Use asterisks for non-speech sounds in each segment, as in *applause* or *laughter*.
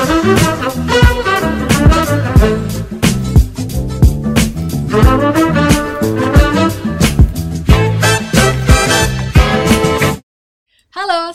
Halo,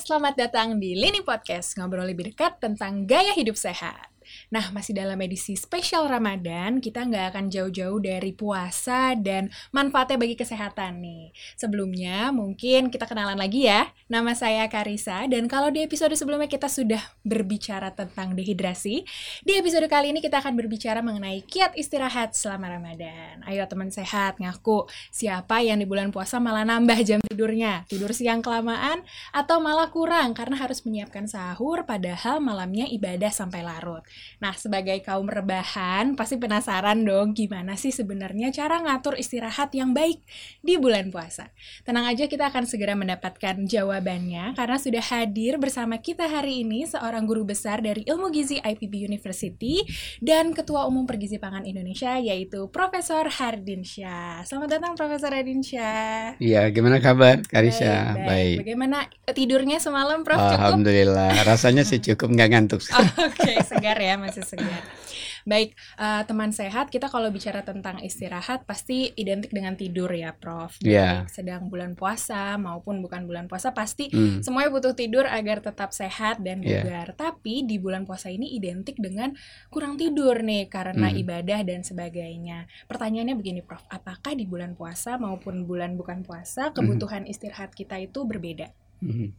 selamat datang di Lini Podcast, ngobrol lebih dekat tentang gaya hidup sehat. Nah, masih dalam edisi spesial Ramadan, kita nggak akan jauh-jauh dari puasa dan manfaatnya bagi kesehatan nih. Sebelumnya, mungkin kita kenalan lagi ya. Nama saya Karisa, dan kalau di episode sebelumnya kita sudah berbicara tentang dehidrasi, di episode kali ini kita akan berbicara mengenai kiat istirahat selama Ramadan. Ayo teman sehat, ngaku siapa yang di bulan puasa malah nambah jam tidurnya, tidur siang kelamaan, atau malah kurang karena harus menyiapkan sahur padahal malamnya ibadah sampai larut. Nah, sebagai kaum rebahan, pasti penasaran dong gimana sih sebenarnya cara ngatur istirahat yang baik di bulan puasa. Tenang aja kita akan segera mendapatkan jawabannya karena sudah hadir bersama kita hari ini seorang guru besar dari Ilmu Gizi IPB University dan Ketua Umum Pergizi Pangan Indonesia yaitu Profesor Hardinsyah. Selamat datang Profesor Hardinsyah. Iya, gimana kabar Karisha? Baik, baik. Bagaimana tidurnya semalam Prof? Cukup? Alhamdulillah, rasanya sih cukup nggak ngantuk. *laughs* Oh, Oke, okay, segar ya *laughs* masih segar. Baik, uh, teman sehat, kita kalau bicara tentang istirahat pasti identik dengan tidur ya, Prof. Yeah. Sedang bulan puasa maupun bukan bulan puasa pasti mm. semuanya butuh tidur agar tetap sehat dan iya. bugar. Yeah. Tapi di bulan puasa ini identik dengan kurang tidur nih karena mm. ibadah dan sebagainya. Pertanyaannya begini, Prof. Apakah di bulan puasa maupun bulan bukan puasa kebutuhan mm. istirahat kita itu berbeda? Mm.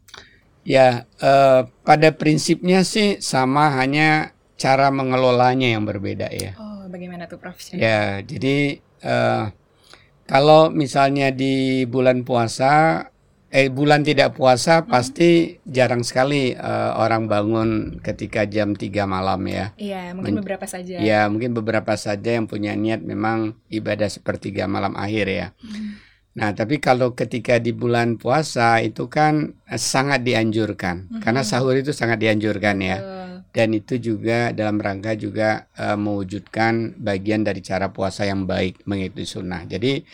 Ya, uh, pada prinsipnya sih sama hanya cara mengelolanya yang berbeda ya. Oh, bagaimana tuh Prof? Ya, jadi uh, kalau misalnya di bulan puasa eh bulan tidak puasa hmm. pasti jarang sekali uh, orang bangun ketika jam 3 malam ya. Iya, mungkin Men beberapa saja. Ya, mungkin beberapa saja yang punya niat memang ibadah sepertiga malam akhir ya. Hmm. Nah, tapi kalau ketika di bulan puasa itu kan sangat dianjurkan -hmm. karena sahur itu sangat dianjurkan ya. Uh dan itu juga dalam rangka juga uh, mewujudkan bagian dari cara puasa yang baik mengikuti sunnah. Jadi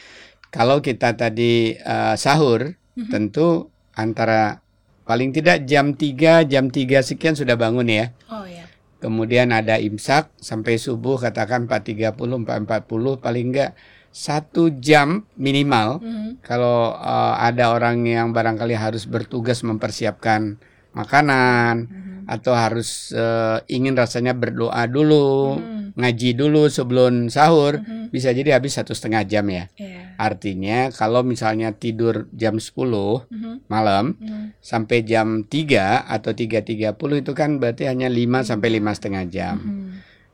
kalau kita tadi uh, sahur mm-hmm. tentu antara paling tidak jam 3 jam 3 sekian sudah bangun ya. Oh ya. Kemudian ada imsak sampai subuh katakan 4.30 4.40 paling enggak satu jam minimal mm -hmm. kalau uh, ada orang yang barangkali harus bertugas mempersiapkan makanan mm -hmm atau harus uh, ingin rasanya berdoa dulu, hmm. ngaji dulu sebelum sahur, hmm. bisa jadi habis satu setengah jam ya. Yeah. Artinya kalau misalnya tidur jam 10 hmm. malam hmm. sampai jam 3 atau 3.30 itu kan berarti hanya 5 hmm. sampai lima setengah jam. Hmm.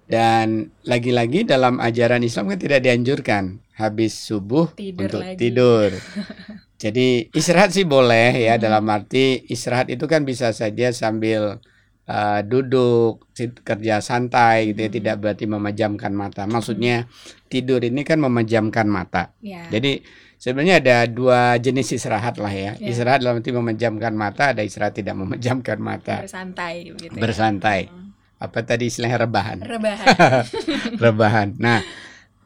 Dan lagi-lagi dalam ajaran Islam kan tidak dianjurkan habis subuh tidur untuk lagi. tidur. *laughs* Jadi istirahat sih boleh ya hmm. dalam arti istirahat itu kan bisa saja sambil uh, duduk kerja santai gitu ya tidak hmm. berarti memejamkan mata maksudnya tidur ini kan memejamkan mata yeah. jadi sebenarnya ada dua jenis istirahat lah ya yeah. istirahat dalam arti memejamkan mata ada istirahat tidak memejamkan mata bersantai gitu ya. bersantai hmm. apa tadi istilahnya rebahan rebahan *laughs* rebahan nah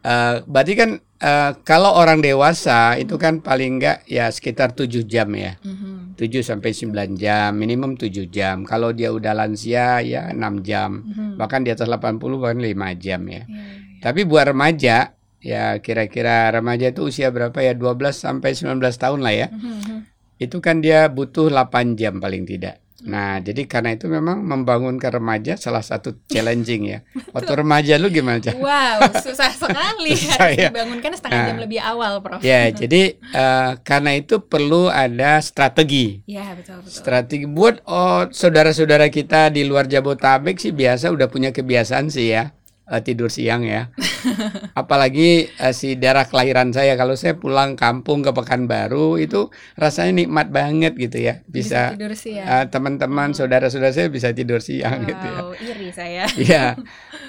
uh, berarti kan uh, kalau orang dewasa itu kan paling enggak ya sekitar tujuh jam ya. Mm-hmm. 7 sampai 9 jam, minimum 7 jam. Kalau dia udah lansia ya 6 jam. Mm-hmm. Bahkan di atas 80 bahkan 5 jam ya. Yeah, yeah. Tapi buat remaja ya kira-kira remaja itu usia berapa ya 12 sampai 19 tahun lah ya. Mm-hmm. Itu kan dia butuh 8 jam paling tidak. Nah, jadi karena itu memang membangun ke remaja salah satu challenging ya. *laughs* Waktu remaja lu gimana? Wow, susah *laughs* sekali susah, harus ya? dibangunkan setengah nah, jam lebih awal, Prof. Ya, jadi uh, karena itu perlu ada strategi. Ya, betul betul. Strategi buat oh saudara-saudara kita di luar Jabotabek sih biasa udah punya kebiasaan sih ya uh, tidur siang ya. *laughs* Apalagi uh, si daerah kelahiran saya kalau saya pulang kampung ke Pekanbaru itu rasanya nikmat banget gitu ya. Bisa, bisa tidur siang. Uh, teman-teman, oh. saudara-saudara saya bisa tidur siang wow, gitu ya. iri saya. *laughs* Iya.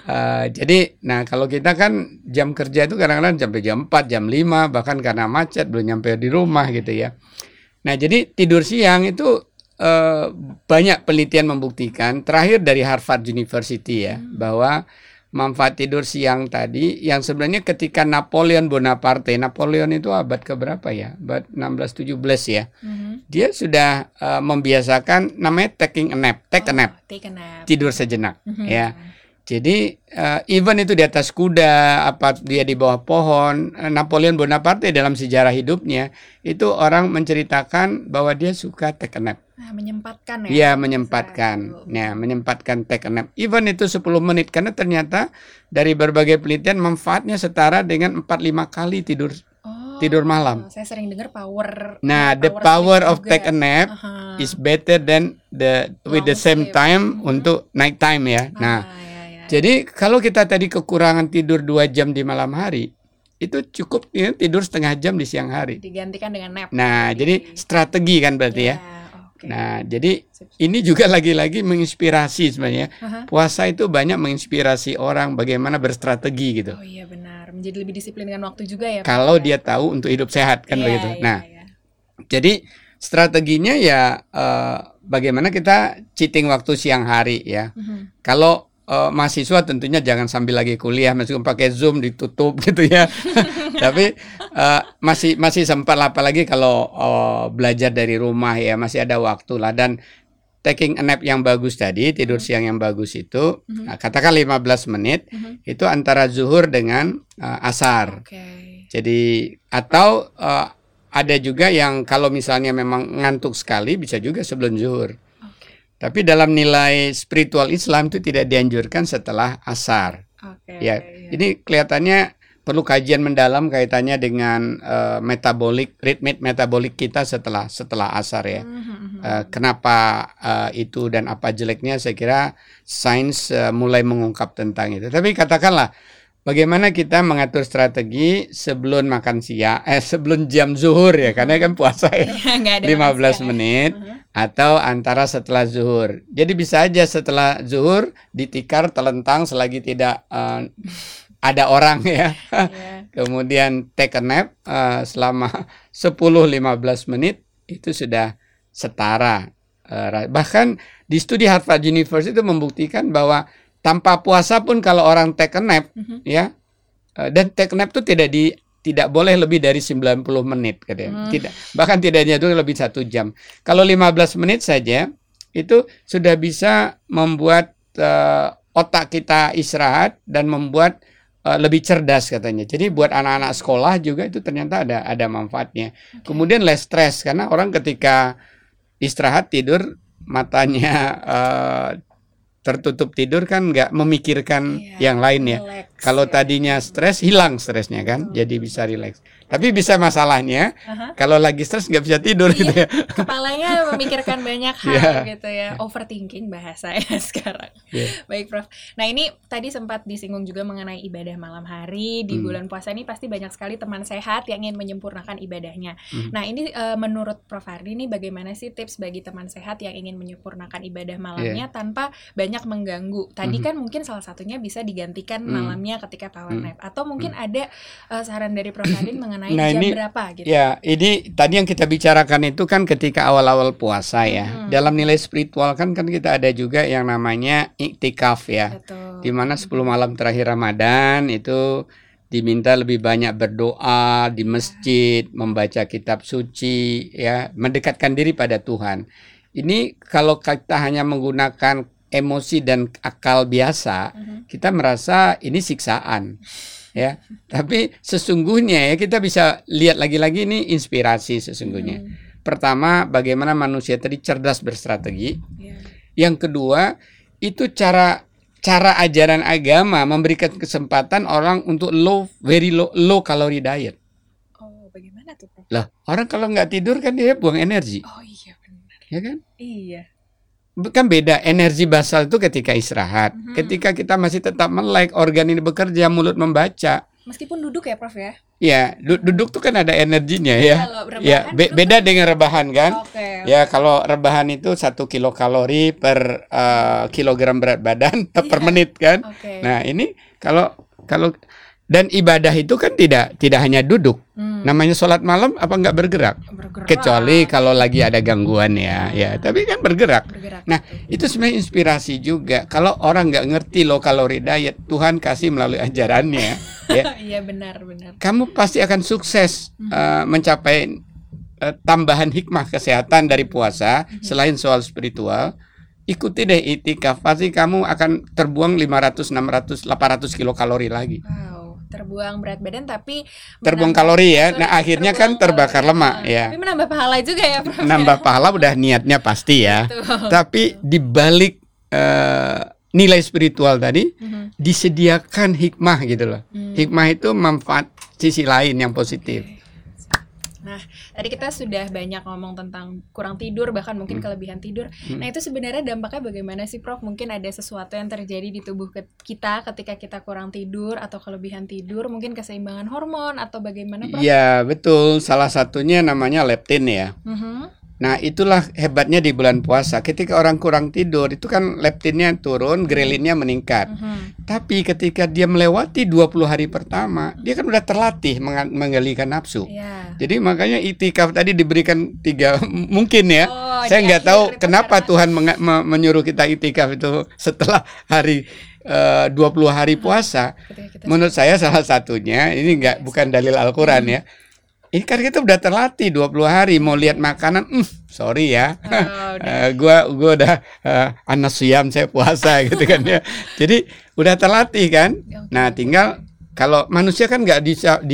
uh, jadi nah kalau kita kan jam kerja itu kadang-kadang sampai jam 4, jam 5 bahkan karena macet belum nyampe di rumah gitu ya. Nah, jadi tidur siang itu uh, banyak penelitian membuktikan terakhir dari Harvard University ya hmm. bahwa manfaat tidur siang tadi yang sebenarnya ketika Napoleon Bonaparte, Napoleon itu abad keberapa ya? Abad 16 17 ya. Mm-hmm. Dia sudah uh, membiasakan namanya taking a nap, take oh, a nap. Take a nap. Tidur sejenak mm-hmm. ya. Jadi uh, even itu di atas kuda, apa dia di bawah pohon, uh, Napoleon Bonaparte dalam sejarah hidupnya itu orang menceritakan bahwa dia suka take a nap. Nah, menyempatkan ya. Iya, menyempatkan. Ya, menyempatkan take a nap. Even itu 10 menit karena ternyata dari berbagai penelitian manfaatnya setara dengan 4 5 kali tidur oh, tidur malam. Saya sering dengar power Nah, power the power of juga. take a nap uh -huh. is better than the with Long the same sleep. time hmm. untuk night time ya. Ah, nah, jadi kalau kita tadi kekurangan tidur dua jam di malam hari, itu cukup ya, tidur setengah jam di siang hari. Digantikan dengan nap. Nah, jadi strategi kan berarti ya. ya. Okay. Nah, jadi ini juga lagi-lagi menginspirasi sebenarnya. Uh-huh. Puasa itu banyak menginspirasi orang bagaimana berstrategi gitu. Oh iya benar, menjadi lebih disiplin dengan waktu juga ya. Kalau ya? dia tahu untuk hidup sehat kan yeah, begitu. Yeah, nah, yeah. jadi strateginya ya uh, bagaimana kita cheating waktu siang hari ya. Uh-huh. Kalau uh, mahasiswa tentunya jangan sambil lagi kuliah meskipun pakai zoom ditutup *laughs* gitu ya *laughs* tapi uh, masih masih sempat apalagi kalau uh, belajar dari rumah ya masih ada waktu lah dan taking a nap yang bagus tadi tidur hmm. siang yang bagus itu mm-hmm. nah, katakan 15 menit mm-hmm. itu antara zuhur dengan uh, asar okay. jadi atau uh, ada juga yang kalau misalnya memang ngantuk sekali bisa juga sebelum zuhur tapi dalam nilai spiritual Islam itu tidak dianjurkan setelah asar. Okay, ya, okay, ini kelihatannya perlu kajian mendalam kaitannya dengan uh, metabolik ritme metabolik kita setelah setelah asar ya. Mm-hmm. Uh, kenapa uh, itu dan apa jeleknya saya kira sains uh, mulai mengungkap tentang itu. Tapi katakanlah bagaimana kita mengatur strategi sebelum makan siang eh sebelum jam zuhur ya karena kan puasa ya, *laughs* 15 menit. Uh-huh atau antara setelah zuhur. Jadi bisa aja setelah zuhur ditikar telentang selagi tidak uh, ada orang ya. Yeah. *laughs* Kemudian take a nap uh, selama 10-15 menit itu sudah setara. Uh, bahkan di studi Harvard University itu membuktikan bahwa tanpa puasa pun kalau orang take a nap mm -hmm. ya uh, dan take a nap itu tidak di tidak boleh lebih dari 90 menit katanya. Hmm. Tidak bahkan tidaknya itu lebih satu jam. Kalau 15 menit saja itu sudah bisa membuat uh, otak kita istirahat dan membuat uh, lebih cerdas katanya. Jadi buat anak-anak sekolah juga itu ternyata ada ada manfaatnya. Okay. Kemudian less stress karena orang ketika istirahat tidur matanya uh, tertutup tidur kan nggak memikirkan iya, yang lain ya. Kalau ya. tadinya stres hilang stresnya kan, hmm. jadi bisa rileks. Tapi bisa masalahnya uh-huh. kalau lagi stres nggak bisa tidur iya, gitu ya. Kepalanya *laughs* memikirkan banyak hal yeah. gitu ya. Overthinking bahasa ya *laughs* sekarang. Yeah. Baik Prof. Nah ini tadi sempat disinggung juga mengenai ibadah malam hari di hmm. bulan puasa ini pasti banyak sekali teman sehat yang ingin menyempurnakan ibadahnya. Hmm. Nah ini uh, menurut Prof Hardi ini bagaimana sih tips bagi teman sehat yang ingin menyempurnakan ibadah malamnya yeah. tanpa banyak mengganggu? Tadi hmm. kan mungkin salah satunya bisa digantikan hmm. malamnya ketika power hmm. nap atau mungkin hmm. ada uh, saran dari Prof Hardi *clears throat* mengenai nah, jam ini, berapa gitu. Ya, ini tadi yang kita bicarakan itu kan ketika awal-awal puasa ya. Hmm. Dalam nilai spiritual kan kan kita ada juga yang namanya iktikaf ya. Di mana 10 malam terakhir Ramadan itu diminta lebih banyak berdoa di masjid, membaca kitab suci ya, mendekatkan diri pada Tuhan. Ini kalau kita hanya menggunakan emosi dan akal biasa, uh -huh. kita merasa ini siksaan ya. Tapi sesungguhnya ya kita bisa lihat lagi-lagi ini inspirasi sesungguhnya. Hmm. Pertama, bagaimana manusia tadi cerdas berstrategi. Yeah. Yang kedua, itu cara cara ajaran agama memberikan kesempatan orang untuk low very low low calorie diet. Oh, bagaimana tuh? Lah, orang kalau nggak tidur kan dia buang energi. Oh iya benar. Ya kan? Iya kan beda energi basal itu ketika istirahat. Hmm. Ketika kita masih tetap melek, organ ini bekerja, mulut membaca. Meskipun duduk ya, Prof ya? Ya, du duduk tuh kan ada energinya ya. Ya, be beda kan? dengan rebahan kan? Okay, Ya, kalau rebahan itu satu kilokalori per uh, kilogram berat badan *laughs* per iya. menit kan. Okay. Nah, ini kalau kalau Dan ibadah itu kan tidak tidak hanya duduk. Hmm. Namanya sholat malam apa nggak bergerak? Bergerak. Kecuali kalau lagi ada gangguan ya, ya. Tapi kan bergerak. Bergerak. Nah, itu sebenarnya inspirasi juga. Kalau orang nggak ngerti low kalori diet, Tuhan kasih melalui ajarannya, ya. *laughs* Iya benar benar. Kamu pasti akan sukses Hmm. eh, mencapai eh, tambahan hikmah kesehatan dari puasa Hmm. selain soal spiritual. Ikuti deh itikaf, pasti kamu akan terbuang 500, 600, 800 kilokalori lagi. Wow, terbuang berat badan tapi Terbuang kalori ya. Nah, akhirnya kan terbakar kalori. lemak ya. Tapi menambah pahala juga ya, Prof. Nambah pahala udah niatnya pasti ya. Betul. Tapi di balik eh, nilai spiritual tadi Mhm. disediakan hikmah gitu loh. Hmm. Hikmah itu manfaat sisi lain yang positif. Nah, tadi kita sudah banyak ngomong tentang kurang tidur, bahkan mungkin Hmm. kelebihan tidur. Hmm. Nah, itu sebenarnya dampaknya bagaimana sih, Prof? Mungkin ada sesuatu yang terjadi di tubuh kita ketika kita kurang tidur atau kelebihan tidur, mungkin keseimbangan hormon atau bagaimana, Prof? Iya, betul. Salah satunya namanya leptin ya. Mhm. Nah, itulah hebatnya di bulan puasa. Ketika orang kurang tidur, itu kan leptinnya turun, grelinnya meningkat. Mhm. Tapi ketika dia melewati 20 hari pertama, dia kan udah terlatih menga- menggalikan nafsu. Iya. Jadi makanya itikaf tadi diberikan tiga *laughs* mungkin ya. Oh, Saya nggak tahu kenapa karena- Tuhan menyuruh kita itikaf itu *laughs* setelah hari eh, 20 hari puasa. ketika kita Menurut saya salah satunya ini nggak bukan dalil Al-Qur'an ya. Ini kan kita udah terlatih 20 hari mau lihat makanan, mm, sorry ya. Oh, udah. *laughs* Eh, gua gua udah uh, anak siam saya puasa *laughs* gitu kan ya. Jadi udah terlatih kan. Oke. Nah, tinggal kalau manusia kan nggak bisa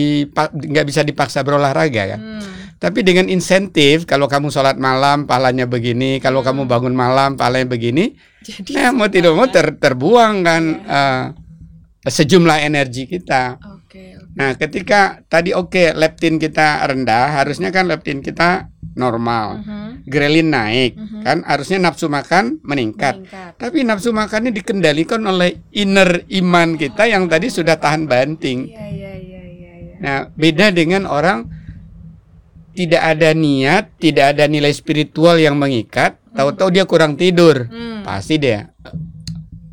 nggak bisa dipaksa berolahraga kan. Hmm. Tapi dengan insentif, kalau kamu sholat malam pahalanya begini, kalau kamu bangun malam pahalanya begini, Jadi eh mau tidak mau ter- terbuang kan eh, sejumlah energi kita. Oke. Nah, ketika tadi oke leptin kita rendah, harusnya kan leptin kita normal, Mhm. grelin naik, Mhm. kan harusnya nafsu makan meningkat. Meningkat. Tapi nafsu makannya dikendalikan oleh inner iman kita yang tadi sudah tahan banting. Iya, iya, iya, iya, iya. Nah, beda dengan orang tidak ada niat, tidak ada nilai spiritual yang mengikat, tahu-tahu dia kurang tidur. Hmm. Pasti dia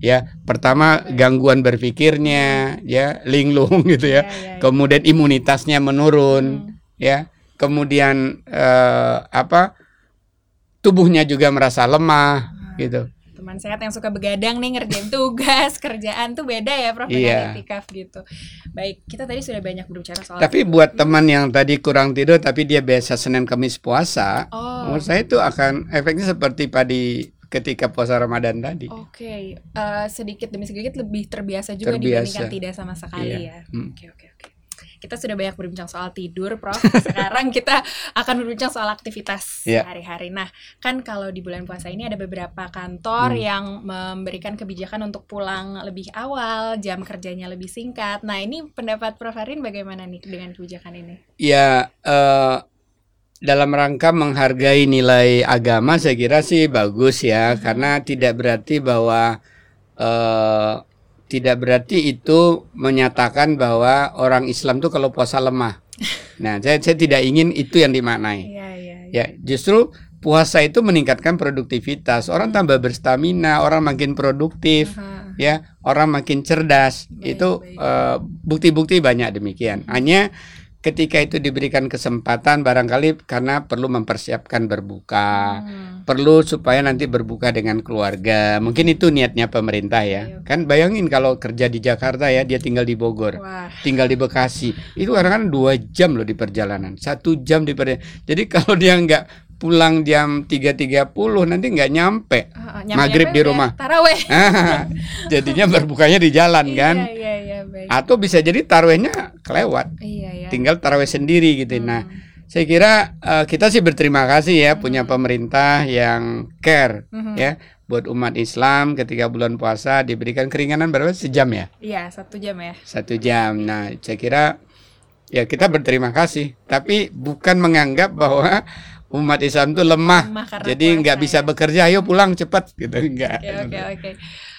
ya, pertama gangguan berpikirnya, ya, linglung *laughs* gitu Iya, ya. iya, iya. Kemudian imunitasnya menurun, Hmm. ya. Kemudian eh, apa? Tubuhnya juga merasa lemah gitu. teman sehat yang suka begadang nih ngerjain tugas *laughs* kerjaan tuh beda ya Prof Iya. dengan itikaf gitu. Baik, kita tadi sudah banyak berbicara soal Tapi buat teman yang tadi kurang tidur tapi dia biasa Senin Kamis puasa, Oh. menurut saya itu akan efeknya seperti padi ketika puasa Ramadan tadi. Oke, eh, sedikit demi sedikit lebih terbiasa juga Terbiasa. dibandingkan tidak sama sekali ya. Iya. Hmm. Oke, oke, oke. Kita sudah banyak berbincang soal tidur, Prof. *laughs* Sekarang kita akan berbincang soal aktivitas Iya. sehari-hari. Nah, kan kalau di bulan puasa ini ada beberapa kantor Hmm. yang memberikan kebijakan untuk pulang lebih awal, jam kerjanya lebih singkat. Nah, ini pendapat Prof Harin bagaimana nih dengan kebijakan ini? Ya eh, dalam rangka menghargai nilai agama saya kira sih bagus ya Mhm. karena tidak berarti bahwa eh, tidak berarti itu menyatakan bahwa orang Islam tuh kalau puasa lemah. *laughs* Nah, saya saya tidak ingin itu yang dimaknai. Iya, iya. iya. Ya, justru puasa itu meningkatkan produktivitas. Orang Hmm. tambah berstamina, orang makin produktif, Aha. ya, orang makin cerdas. Baik, itu eh, bukti-bukti banyak demikian. Hanya ketika itu diberikan kesempatan barangkali karena perlu mempersiapkan berbuka, Hmm. perlu supaya nanti berbuka dengan keluarga. Mungkin itu niatnya pemerintah ya. Oke. Kan bayangin kalau kerja di Jakarta ya, dia tinggal di Bogor Wah, tinggal di Bekasi itu kadang-kadang dua jam loh di perjalanan satu jam di perjalanan jadi *laughs* kalau dia nggak pulang jam 3.30 nanti nggak nyampe ah, ah, Maghrib di udah rumah. Taraweh. *laughs* Ah, jadinya *laughs* berbukanya di jalan kan Iya, iya, iya, baik. atau bisa jadi tarawehnya kelewat Iya, iya. tinggal taraweh sendiri gitu nah Hmm. saya kira eh, kita sih berterima kasih ya punya pemerintah yang care Mhm. ya buat umat Islam ketika bulan puasa diberikan keringanan berapa sejam ya Iya, satu jam ya. satu jam. Nah, saya kira ya kita berterima kasih, tapi bukan menganggap bahwa umat Islam itu lemah, Lemah jadi nggak bisa ya. bekerja. Ayo pulang cepat gitu, enggak. Oke, oke, oke.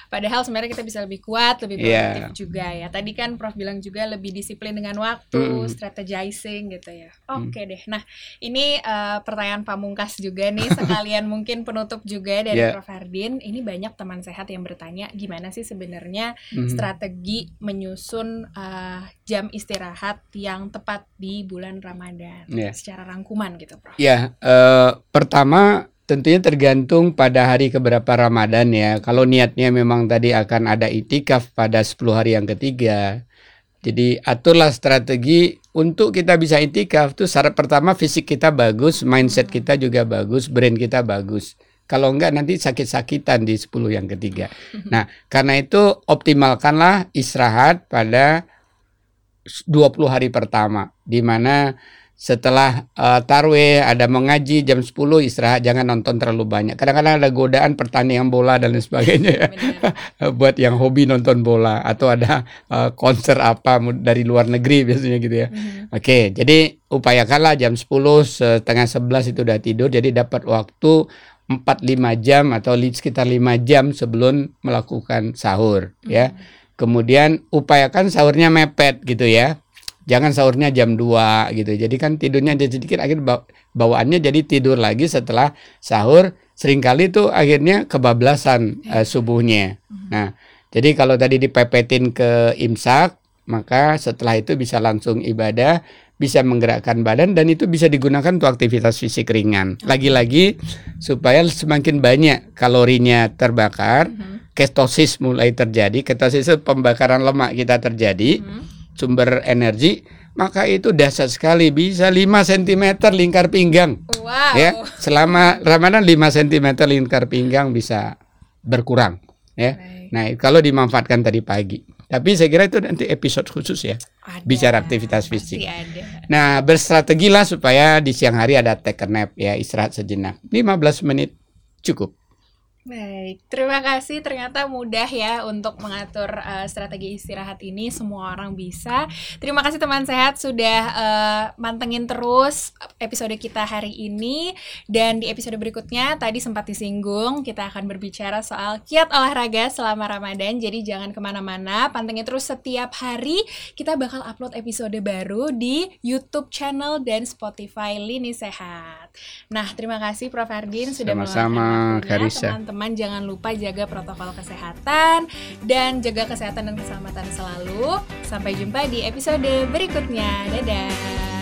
Padahal sebenarnya kita bisa lebih kuat, lebih Iya. produktif juga ya. Tadi kan Prof bilang juga lebih disiplin dengan waktu, Mm. strategizing gitu ya. Mm. Oke deh. Nah, ini eh, pertanyaan pamungkas juga nih *laughs* sekalian mungkin penutup juga dari Iya. Prof Hardin. Ini banyak teman sehat yang bertanya gimana sih sebenarnya Mhm. strategi menyusun eh, jam istirahat yang tepat di bulan Ramadan Iya. secara rangkuman gitu, Prof. Ya, eh, pertama tentunya tergantung pada hari keberapa Ramadan ya. Kalau niatnya memang tadi akan ada itikaf pada 10 hari yang ketiga. Jadi aturlah strategi untuk kita bisa itikaf tuh syarat pertama fisik kita bagus, mindset kita juga bagus, brain kita bagus. Kalau enggak nanti sakit-sakitan di 10 yang ketiga. *laughs* Nah, karena itu optimalkanlah istirahat pada 20 hari pertama di mana setelah eh, tarwih ada mengaji jam 10 istirahat jangan nonton terlalu banyak. Kadang-kadang ada godaan pertandingan bola dan lain sebagainya ya. *laughs* Buat yang hobi nonton bola atau ada eh, konser apa dari luar negeri biasanya gitu ya. Mhm. Oke, jadi upayakanlah jam 10 setengah 11 itu udah tidur jadi dapat waktu 4-5 jam atau sekitar 5 jam sebelum melakukan sahur ya. Kemudian upayakan sahurnya mepet gitu ya. Jangan sahurnya jam 2 gitu. Jadi kan tidurnya jadi sedikit akhirnya baw- bawaannya jadi tidur lagi setelah sahur sering kali tuh akhirnya kebablasan eh, subuhnya. Nah, jadi kalau tadi dipepetin ke imsak, maka setelah itu bisa langsung ibadah, bisa menggerakkan badan dan itu bisa digunakan untuk aktivitas fisik ringan. Lagi-lagi supaya semakin banyak kalorinya terbakar, Mhm. ketosis mulai terjadi. Ketosis itu pembakaran lemak kita terjadi, Mhm. Sumber energi, maka itu dahsyat sekali bisa 5 cm lingkar pinggang Wow. ya. Selama Ramadan 5 cm lingkar pinggang bisa berkurang ya. Baik. Nah, kalau dimanfaatkan tadi pagi. Tapi saya kira itu nanti episode khusus ya. Ada. bicara aktivitas fisik. ada. Nah, berstrategilah supaya di siang hari ada take a nap ya, istirahat sejenak. 15 menit cukup. Baik, terima kasih. Ternyata mudah ya untuk mengatur eh, strategi istirahat ini. Semua orang bisa. Terima kasih teman sehat sudah eh, mantengin terus episode kita hari ini. Dan di episode berikutnya tadi sempat disinggung kita akan berbicara soal kiat olahraga selama Ramadan. Jadi jangan ke mana-mana, pantengin terus setiap hari. Kita bakal upload episode baru di YouTube channel dan Spotify Lini Sehat. Nah, terima kasih Prof. Hardin sudah Sama-sama. Karissa. Teman-teman jangan lupa jaga protokol kesehatan dan jaga kesehatan dan keselamatan selalu. Sampai jumpa di episode berikutnya. Dadah.